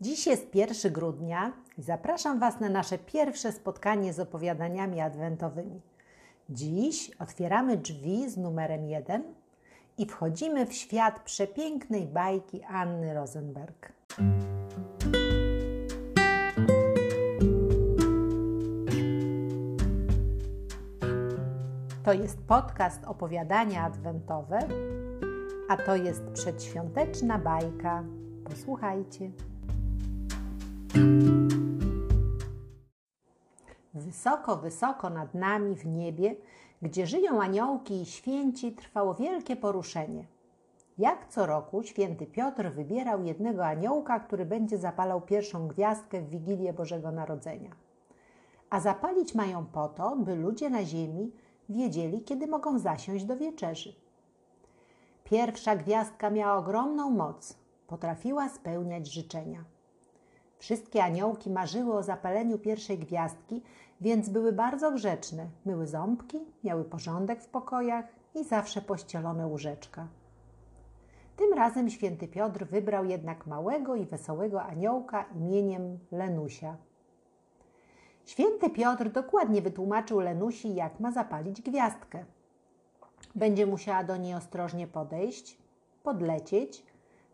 Dziś jest 1 grudnia i zapraszam Was na nasze pierwsze spotkanie z opowiadaniami adwentowymi. Dziś otwieramy drzwi z numerem 1 i wchodzimy w świat przepięknej bajki Anny Rosenberg. To jest podcast opowiadania adwentowe, a to jest przedświąteczna bajka. Posłuchajcie. Wysoko, wysoko nad nami w niebie, gdzie żyją aniołki i święci, trwało wielkie poruszenie. Jak co roku święty Piotr wybierał jednego aniołka, który będzie zapalał pierwszą gwiazdkę w Wigilię Bożego Narodzenia. A zapalić mają po to, by ludzie na ziemi wiedzieli, kiedy mogą zasiąść do wieczerzy. Pierwsza gwiazdka miała ogromną moc, potrafiła spełniać życzenia. Wszystkie aniołki marzyły o zapaleniu pierwszej gwiazdki, więc były bardzo grzeczne. Myły ząbki, miały porządek w pokojach i zawsze pościelone łóżeczka. Tym razem święty Piotr wybrał jednak małego i wesołego aniołka imieniem Lenusia. Święty Piotr dokładnie wytłumaczył Lenusi, jak ma zapalić gwiazdkę. Będzie musiała do niej ostrożnie podejść, podlecieć,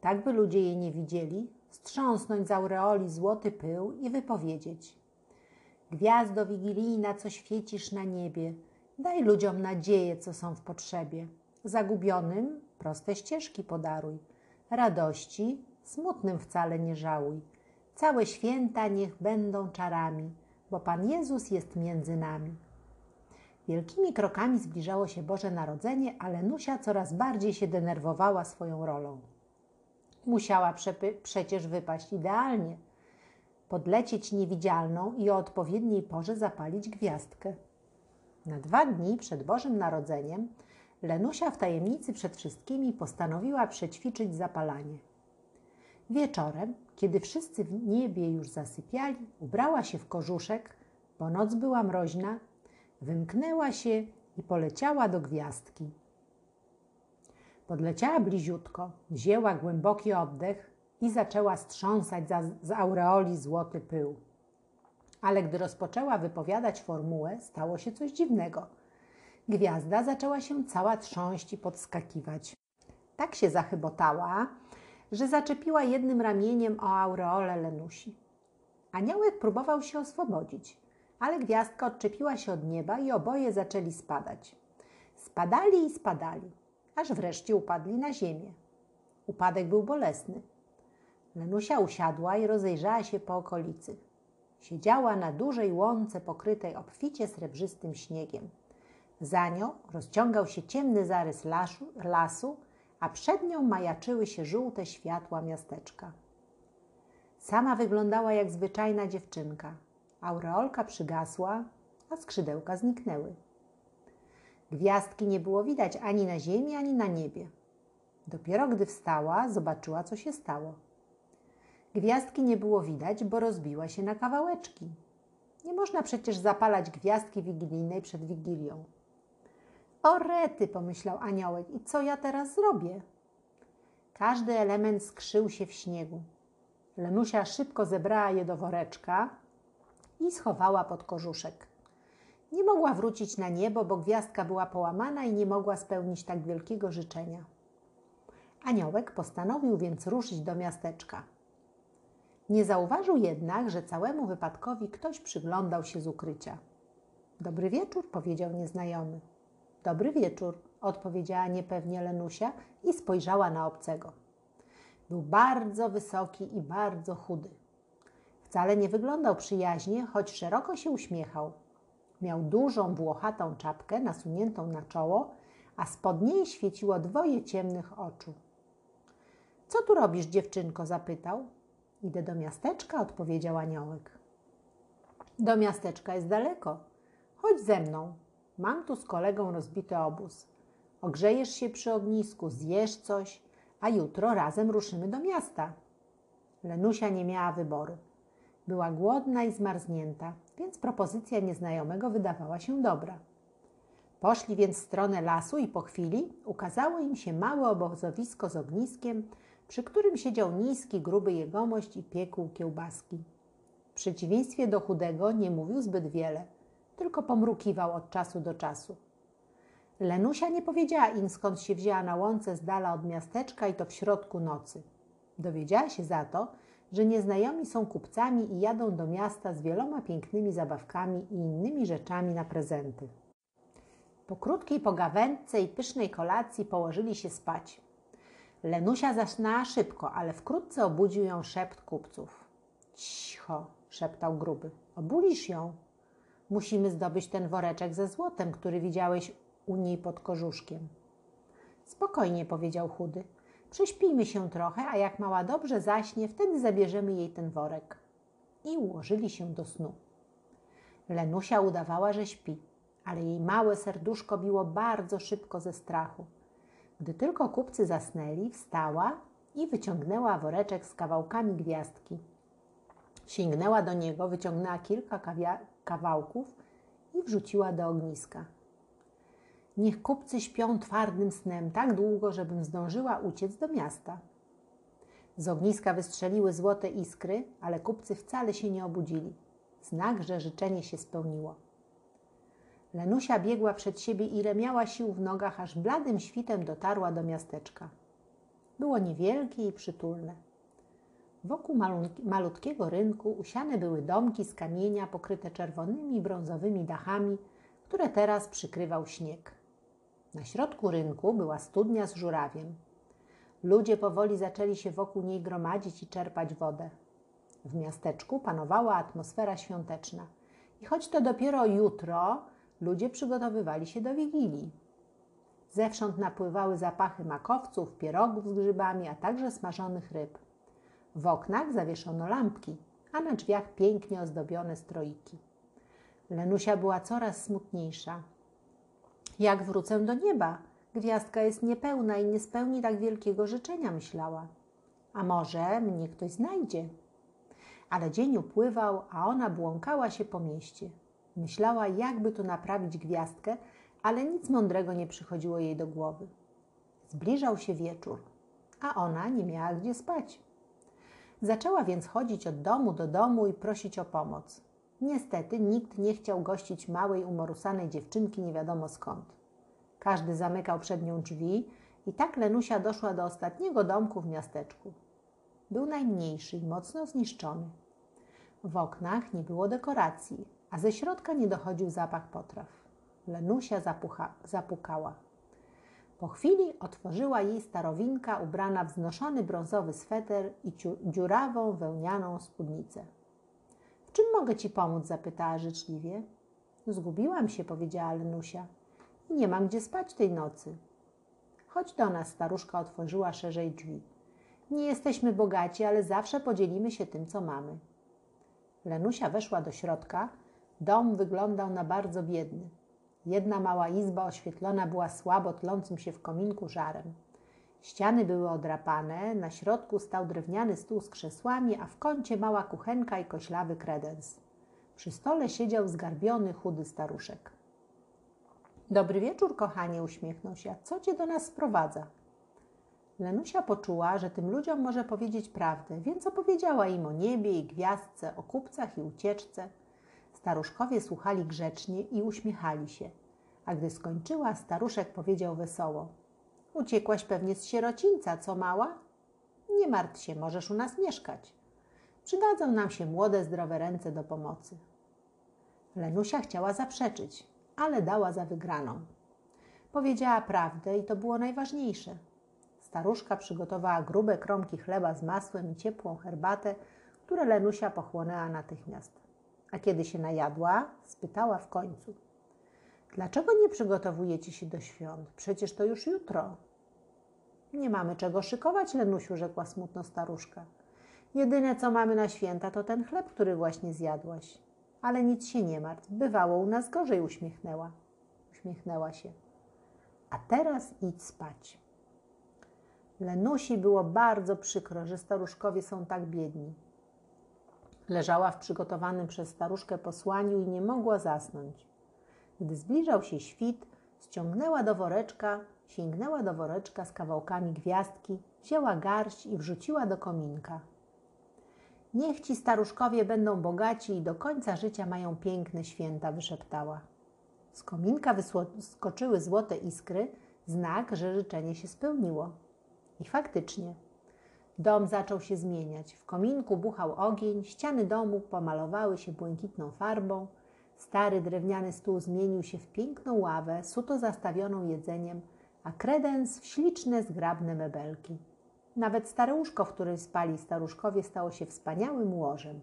tak by ludzie jej nie widzieli, strząsnąć z aureoli złoty pył i wypowiedzieć: Gwiazdo wigilijna, co świecisz na niebie, daj ludziom nadzieję, co są w potrzebie. Zagubionym proste ścieżki podaruj, radości smutnym wcale nie żałuj. Całe święta niech będą czarami, bo Pan Jezus jest między nami. Wielkimi krokami zbliżało się Boże Narodzenie, ale Nusia coraz bardziej się denerwowała swoją rolą. Musiała przecież wypaść idealnie, podlecieć niewidzialną i o odpowiedniej porze zapalić gwiazdkę. Na dwa dni przed Bożym Narodzeniem Lenusia w tajemnicy przed wszystkimi postanowiła przećwiczyć zapalanie. Wieczorem, kiedy wszyscy w niebie już zasypiali, ubrała się w kożuszek, bo noc była mroźna, wymknęła się i poleciała do gwiazdki. Podleciała bliziutko, wzięła głęboki oddech i zaczęła strząsać za, z aureoli złoty pył. Ale gdy rozpoczęła wypowiadać formułę, stało się coś dziwnego. Gwiazda zaczęła się cała trząść i podskakiwać. Tak się zachybotała, że zaczepiła jednym ramieniem o aureolę Lenusi. Aniołek próbował się oswobodzić, ale gwiazdka odczepiła się od nieba i oboje zaczęli spadać. Spadali i spadali aż wreszcie upadli na ziemię. Upadek był bolesny. Lenusia usiadła i rozejrzała się po okolicy. Siedziała na dużej łące pokrytej obficie srebrzystym śniegiem. Za nią rozciągał się ciemny zarys lasu, lasu, a przed nią majaczyły się żółte światła miasteczka. Sama wyglądała jak zwyczajna dziewczynka. Aureolka przygasła, a skrzydełka zniknęły. Gwiazdki nie było widać ani na ziemi, ani na niebie. Dopiero gdy wstała, zobaczyła, co się stało. Gwiazdki nie było widać, bo rozbiła się na kawałeczki. Nie można przecież zapalać gwiazdki wigilijnej przed wigilią. O rety, pomyślał aniołek, i co ja teraz zrobię? Każdy element skrzył się w śniegu. Lenusia szybko zebrała je do woreczka i schowała pod kożuszek. Nie mogła wrócić na niebo, bo gwiazdka była połamana i nie mogła spełnić tak wielkiego życzenia. Aniołek postanowił więc ruszyć do miasteczka. Nie zauważył jednak, że całemu wypadkowi ktoś przyglądał się z ukrycia. Dobry wieczór, powiedział nieznajomy. Dobry wieczór, odpowiedziała niepewnie Lenusia i spojrzała na obcego. Był bardzo wysoki i bardzo chudy. Wcale nie wyglądał przyjaźnie, choć szeroko się uśmiechał. Miał dużą, włochatą czapkę nasuniętą na czoło, a spod niej świeciło dwoje ciemnych oczu. Co tu robisz, dziewczynko? zapytał. Idę do miasteczka, odpowiedział aniołek. Do miasteczka jest daleko. Chodź ze mną. Mam tu z kolegą rozbity obóz. Ogrzejesz się przy ognisku, zjesz coś, a jutro razem ruszymy do miasta. Lenusia nie miała wyboru. Była głodna i zmarznięta, więc propozycja nieznajomego wydawała się dobra. Poszli więc w stronę lasu i po chwili ukazało im się małe obozowisko z ogniskiem, przy którym siedział niski, gruby jegomość i piekł kiełbaski. W przeciwieństwie do chudego nie mówił zbyt wiele, tylko pomrukiwał od czasu do czasu. Lenusia nie powiedziała im, skąd się wzięła na łące z dala od miasteczka i to w środku nocy. Dowiedziała się za to, że nieznajomi są kupcami i jadą do miasta z wieloma pięknymi zabawkami i innymi rzeczami na prezenty. Po krótkiej pogawędce i pysznej kolacji położyli się spać. Lenusia zasnęła szybko, ale wkrótce obudził ją szept kupców. Cicho, szeptał gruby. Obudzisz ją. Musimy zdobyć ten woreczek ze złotem, który widziałeś u niej pod kożuszkiem. Spokojnie, powiedział chudy. Prześpijmy się trochę, a jak mała dobrze zaśnie, wtedy zabierzemy jej ten worek. I ułożyli się do snu. Lenusia udawała, że śpi, ale jej małe serduszko biło bardzo szybko ze strachu. Gdy tylko kupcy zasnęli, wstała i wyciągnęła woreczek z kawałkami gwiazdki. Sięgnęła do niego, wyciągnęła kilka kawałków i wrzuciła do ogniska. Niech kupcy śpią twardym snem tak długo, żebym zdążyła uciec do miasta. Z ogniska wystrzeliły złote iskry, ale kupcy wcale się nie obudzili. Znak, że życzenie się spełniło. Lenusia biegła przed siebie, ile miała sił w nogach, aż bladym świtem dotarła do miasteczka. Było niewielkie i przytulne. Wokół malutkiego rynku usiane były domki z kamienia pokryte czerwonymi brązowymi dachami, które teraz przykrywał śnieg. Na środku rynku była studnia z żurawiem. Ludzie powoli zaczęli się wokół niej gromadzić i czerpać wodę. W miasteczku panowała atmosfera świąteczna. I choć to dopiero jutro, ludzie przygotowywali się do wigilii. Zewsząd napływały zapachy makowców, pierogów z grzybami, a także smażonych ryb. W oknach zawieszono lampki, a na drzwiach pięknie ozdobione stroiki. Lenusia była coraz smutniejsza. Jak wrócę do nieba? Gwiazdka jest niepełna i nie spełni tak wielkiego życzenia, myślała. A może mnie ktoś znajdzie? Ale dzień upływał, a ona błąkała się po mieście. Myślała, jakby tu naprawić gwiazdkę, ale nic mądrego nie przychodziło jej do głowy. Zbliżał się wieczór, a ona nie miała gdzie spać. Zaczęła więc chodzić od domu do domu i prosić o pomoc. Niestety nikt nie chciał gościć małej, umorusanej dziewczynki nie wiadomo skąd. Każdy zamykał przed nią drzwi i tak Lenusia doszła do ostatniego domku w miasteczku. Był najmniejszy i mocno zniszczony. W oknach nie było dekoracji, a ze środka nie dochodził zapach potraw. Lenusia zapucha, zapukała. Po chwili otworzyła jej starowinka ubrana w znoszony brązowy sweter i dziurawą wełnianą spódnicę. Czym mogę ci pomóc? zapytała życzliwie. Zgubiłam się, powiedziała Lenusia. Nie mam gdzie spać tej nocy. Chodź do nas, staruszka otworzyła szerzej drzwi. Nie jesteśmy bogaci, ale zawsze podzielimy się tym, co mamy. Lenusia weszła do środka. Dom wyglądał na bardzo biedny. Jedna mała izba oświetlona była słabo tlącym się w kominku żarem. Ściany były odrapane, na środku stał drewniany stół z krzesłami, a w kącie mała kuchenka i koślawy kredens. Przy stole siedział zgarbiony, chudy staruszek. Dobry wieczór, kochanie, uśmiechnął się. Co cię do nas sprowadza? Lenusia poczuła, że tym ludziom może powiedzieć prawdę, więc opowiedziała im o niebie i gwiazdce, o kupcach i ucieczce. Staruszkowie słuchali grzecznie i uśmiechali się. A gdy skończyła, staruszek powiedział wesoło – Uciekłaś pewnie z sierocińca, co mała? Nie martw się, możesz u nas mieszkać. Przydadzą nam się młode, zdrowe ręce do pomocy. Lenusia chciała zaprzeczyć, ale dała za wygraną. Powiedziała prawdę i to było najważniejsze. Staruszka przygotowała grube kromki chleba z masłem i ciepłą herbatę, które Lenusia pochłonęła natychmiast. A kiedy się najadła, spytała w końcu – Dlaczego nie przygotowujecie się do świąt? Przecież to już jutro. Nie mamy czego szykować, Lenusiu, rzekła smutno staruszka. Jedyne, co mamy na święta, to ten chleb, który właśnie zjadłaś. Ale nic się nie martw, bywało u nas gorzej, uśmiechnęła. Uśmiechnęła się. A teraz idź spać. Lenusi było bardzo przykro, że staruszkowie są tak biedni. Leżała w przygotowanym przez staruszkę posłaniu i nie mogła zasnąć. Gdy zbliżał się świt, ściągnęła do woreczka, sięgnęła do woreczka z kawałkami gwiazdki wzięła garść i wrzuciła do kominka. Niech ci staruszkowie będą bogaci i do końca życia mają piękne święta, wyszeptała. Z kominka wyskoczyły złote iskry, znak, że życzenie się spełniło. I faktycznie. Dom zaczął się zmieniać. W kominku buchał ogień, ściany domu pomalowały się błękitną farbą, stary drewniany stół zmienił się w piękną ławę, suto zastawioną jedzeniem, a kredens w śliczne, zgrabne mebelki. Nawet stare łóżko, w którym spali staruszkowie, stało się wspaniałym łożem.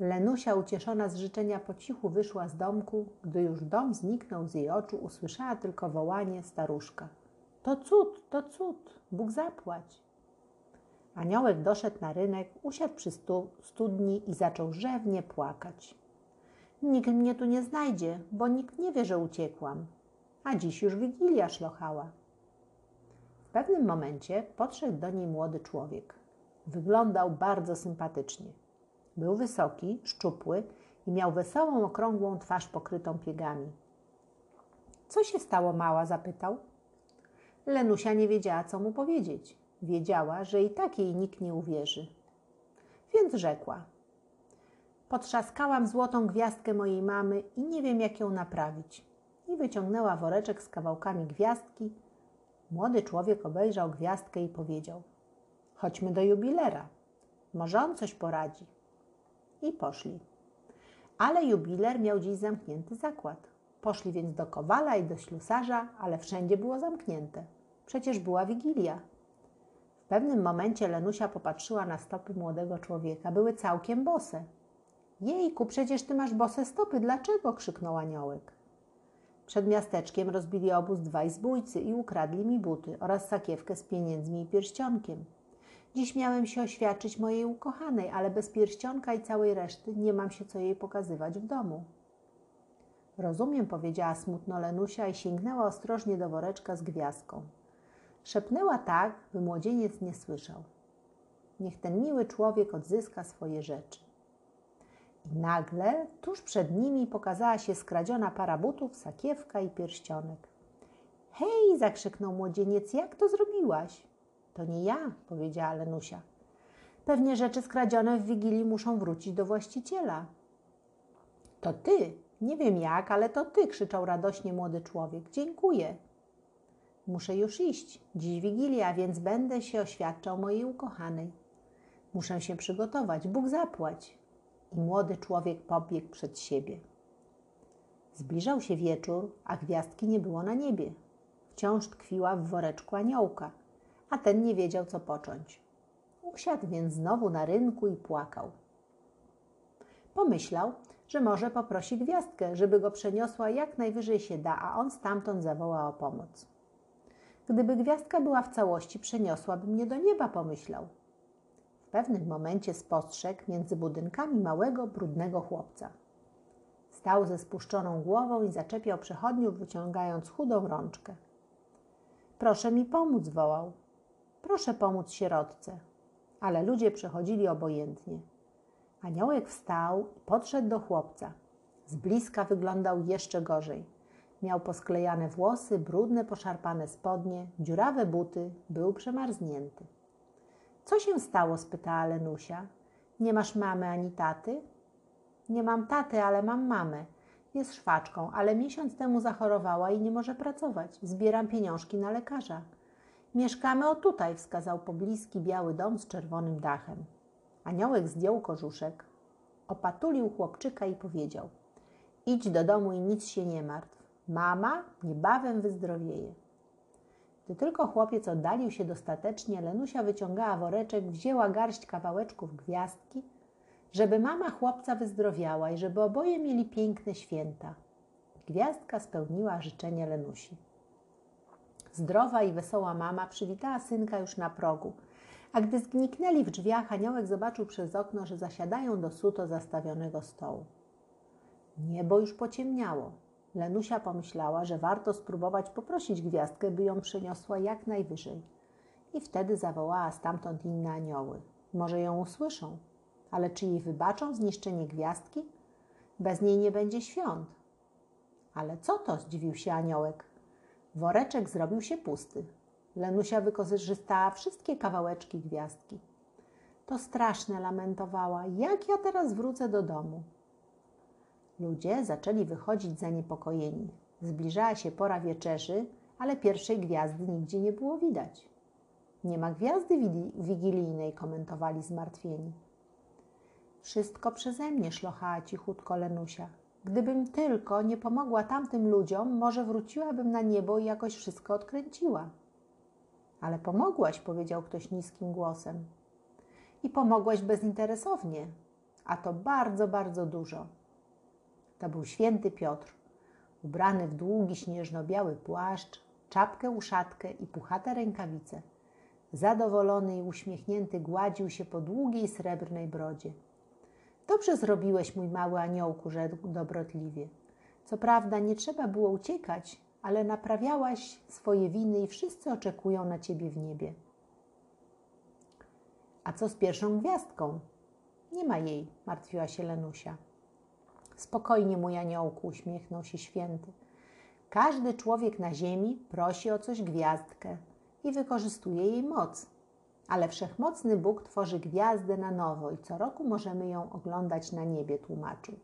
Lenusia, ucieszona z życzenia, po cichu wyszła z domku. Gdy już dom zniknął z jej oczu, usłyszała tylko wołanie staruszka. To cud, to cud, Bóg zapłać. Aniołek doszedł na rynek, usiadł przy stu, studni i zaczął rzewnie płakać. Nikt mnie tu nie znajdzie, bo nikt nie wie, że uciekłam. A dziś już Wigilia szlochała. W pewnym momencie podszedł do niej młody człowiek. Wyglądał bardzo sympatycznie. Był wysoki, szczupły i miał wesołą, okrągłą twarz pokrytą piegami. Co się stało, mała? zapytał. Lenusia nie wiedziała, co mu powiedzieć. Wiedziała, że i tak jej nikt nie uwierzy. Więc rzekła: Potrzaskałam złotą gwiazdkę mojej mamy i nie wiem, jak ją naprawić. I wyciągnęła woreczek z kawałkami gwiazdki. Młody człowiek obejrzał gwiazdkę i powiedział: Chodźmy do jubilera. Może on coś poradzi. I poszli. Ale jubiler miał dziś zamknięty zakład. Poszli więc do kowala i do ślusarza, ale wszędzie było zamknięte. Przecież była wigilia. W pewnym momencie Lenusia popatrzyła na stopy młodego człowieka. Były całkiem bose. Jejku, przecież ty masz bose stopy. Dlaczego? krzyknął aniołek. Przed miasteczkiem rozbili obóz dwaj zbójcy i ukradli mi buty oraz sakiewkę z pieniędzmi i pierścionkiem. Dziś miałem się oświadczyć mojej ukochanej, ale bez pierścionka i całej reszty nie mam się co jej pokazywać w domu. Rozumiem, powiedziała smutno Lenusia i sięgnęła ostrożnie do woreczka z gwiazdką. Szepnęła tak, by młodzieniec nie słyszał. Niech ten miły człowiek odzyska swoje rzeczy. Nagle tuż przed nimi pokazała się skradziona para butów, sakiewka i pierścionek. Hej! zakrzyknął młodzieniec, jak to zrobiłaś? To nie ja, powiedziała Lenusia. Pewnie rzeczy skradzione w Wigilii muszą wrócić do właściciela. To ty, nie wiem jak, ale to ty, krzyczał radośnie młody człowiek. Dziękuję. Muszę już iść. Dziś Wigilia, więc będę się oświadczał mojej ukochanej. Muszę się przygotować. Bóg zapłać. I młody człowiek pobiegł przed siebie. Zbliżał się wieczór, a gwiazdki nie było na niebie. Wciąż tkwiła w woreczku aniołka, a ten nie wiedział, co począć. Usiadł więc znowu na rynku i płakał. Pomyślał, że może poprosi gwiazdkę, żeby go przeniosła jak najwyżej się da, a on stamtąd zawoła o pomoc. Gdyby gwiazdka była w całości, przeniosłaby mnie do nieba, pomyślał. Pewnym momencie spostrzegł między budynkami małego, brudnego chłopca. Stał ze spuszczoną głową i zaczepiał przechodniów, wyciągając chudą rączkę. Proszę mi pomóc, wołał. Proszę pomóc sierotce. Ale ludzie przechodzili obojętnie. Aniołek wstał i podszedł do chłopca. Z bliska wyglądał jeszcze gorzej. Miał posklejane włosy, brudne, poszarpane spodnie, dziurawe buty, był przemarznięty. Co się stało? spytała Lenusia. Nie masz mamy ani taty? Nie mam taty, ale mam mamę. Jest szwaczką, ale miesiąc temu zachorowała i nie może pracować. Zbieram pieniążki na lekarza. Mieszkamy o tutaj, wskazał pobliski biały dom z czerwonym dachem. Aniołek zdjął kożuszek, opatulił chłopczyka i powiedział: Idź do domu i nic się nie martw. Mama niebawem wyzdrowieje. Gdy tylko chłopiec oddalił się dostatecznie, Lenusia wyciągała woreczek, wzięła garść kawałeczków gwiazdki, żeby mama chłopca wyzdrowiała i żeby oboje mieli piękne święta. Gwiazdka spełniła życzenie Lenusi. Zdrowa i wesoła mama przywitała synka już na progu, a gdy zniknęli w drzwiach, aniołek zobaczył przez okno, że zasiadają do suto zastawionego stołu. Niebo już pociemniało. Lenusia pomyślała, że warto spróbować poprosić gwiazdkę, by ją przeniosła jak najwyżej. I wtedy zawołała stamtąd inne anioły. Może ją usłyszą, ale czy jej wybaczą zniszczenie gwiazdki? Bez niej nie będzie świąt. Ale co to? zdziwił się aniołek. Woreczek zrobił się pusty. Lenusia wykorzystała wszystkie kawałeczki gwiazdki. To straszne, lamentowała. Jak ja teraz wrócę do domu? Ludzie zaczęli wychodzić zaniepokojeni. Zbliżała się pora wieczerzy, ale pierwszej gwiazdy nigdzie nie było widać. Nie ma gwiazdy wigilijnej, komentowali zmartwieni. Wszystko przeze mnie, szlochała cichutko Lenusia. Gdybym tylko nie pomogła tamtym ludziom, może wróciłabym na niebo i jakoś wszystko odkręciła. Ale pomogłaś, powiedział ktoś niskim głosem. I pomogłaś bezinteresownie, a to bardzo, bardzo dużo. To był święty Piotr, ubrany w długi śnieżno-biały płaszcz, czapkę uszatkę i puchate rękawice. Zadowolony i uśmiechnięty gładził się po długiej srebrnej brodzie. Dobrze zrobiłeś, mój mały aniołku, rzekł dobrotliwie. Co prawda nie trzeba było uciekać, ale naprawiałaś swoje winy i wszyscy oczekują na ciebie w niebie. A co z pierwszą gwiazdką? Nie ma jej, martwiła się Lenusia. Spokojnie, mój aniołku, uśmiechnął się święty. Każdy człowiek na ziemi prosi o coś gwiazdkę i wykorzystuje jej moc. Ale wszechmocny Bóg tworzy gwiazdę na nowo i co roku możemy ją oglądać na niebie, tłumaczył.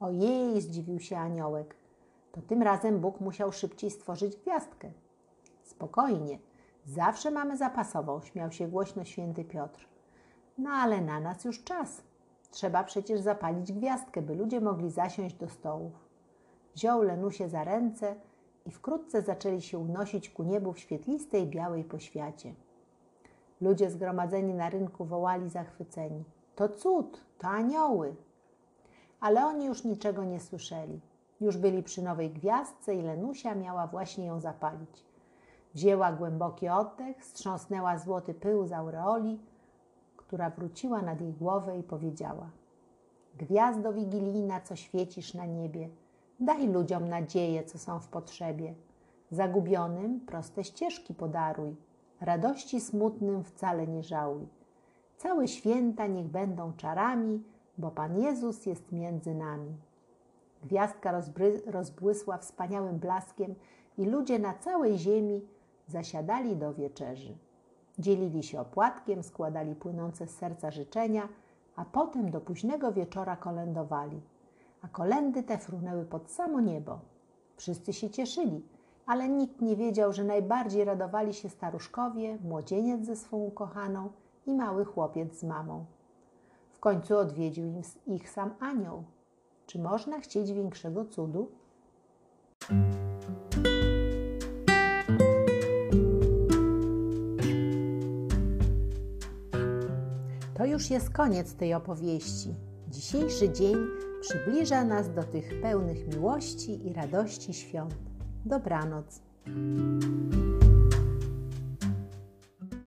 Ojej, zdziwił się aniołek. To tym razem Bóg musiał szybciej stworzyć gwiazdkę. Spokojnie, zawsze mamy zapasową, śmiał się głośno święty Piotr. No ale na nas już czas. Trzeba przecież zapalić gwiazdkę, by ludzie mogli zasiąść do stołów. Wziął Lenusie za ręce i wkrótce zaczęli się unosić ku niebu w świetlistej białej poświacie. Ludzie zgromadzeni na rynku wołali zachwyceni: To cud, to anioły! Ale oni już niczego nie słyszeli. Już byli przy nowej gwiazdce i Lenusia miała właśnie ją zapalić. Wzięła głęboki oddech, strząsnęła złoty pył z aureoli, która wróciła nad jej głowę i powiedziała: Gwiazdo wigilijna, co świecisz na niebie, daj ludziom nadzieję, co są w potrzebie. Zagubionym proste ścieżki podaruj, radości smutnym wcale nie żałuj. Całe święta niech będą czarami, bo Pan Jezus jest między nami. Gwiazdka rozbłysła wspaniałym blaskiem i ludzie na całej ziemi zasiadali do wieczerzy. Dzielili się opłatkiem, składali płynące z serca życzenia, a potem do późnego wieczora kolędowali. A kolendy te frunęły pod samo niebo. Wszyscy się cieszyli, ale nikt nie wiedział, że najbardziej radowali się staruszkowie, młodzieniec ze swą ukochaną i mały chłopiec z mamą. W końcu odwiedził ich sam anioł. Czy można chcieć większego cudu? Już jest koniec tej opowieści. Dzisiejszy dzień przybliża nas do tych pełnych miłości i radości świąt. Dobranoc.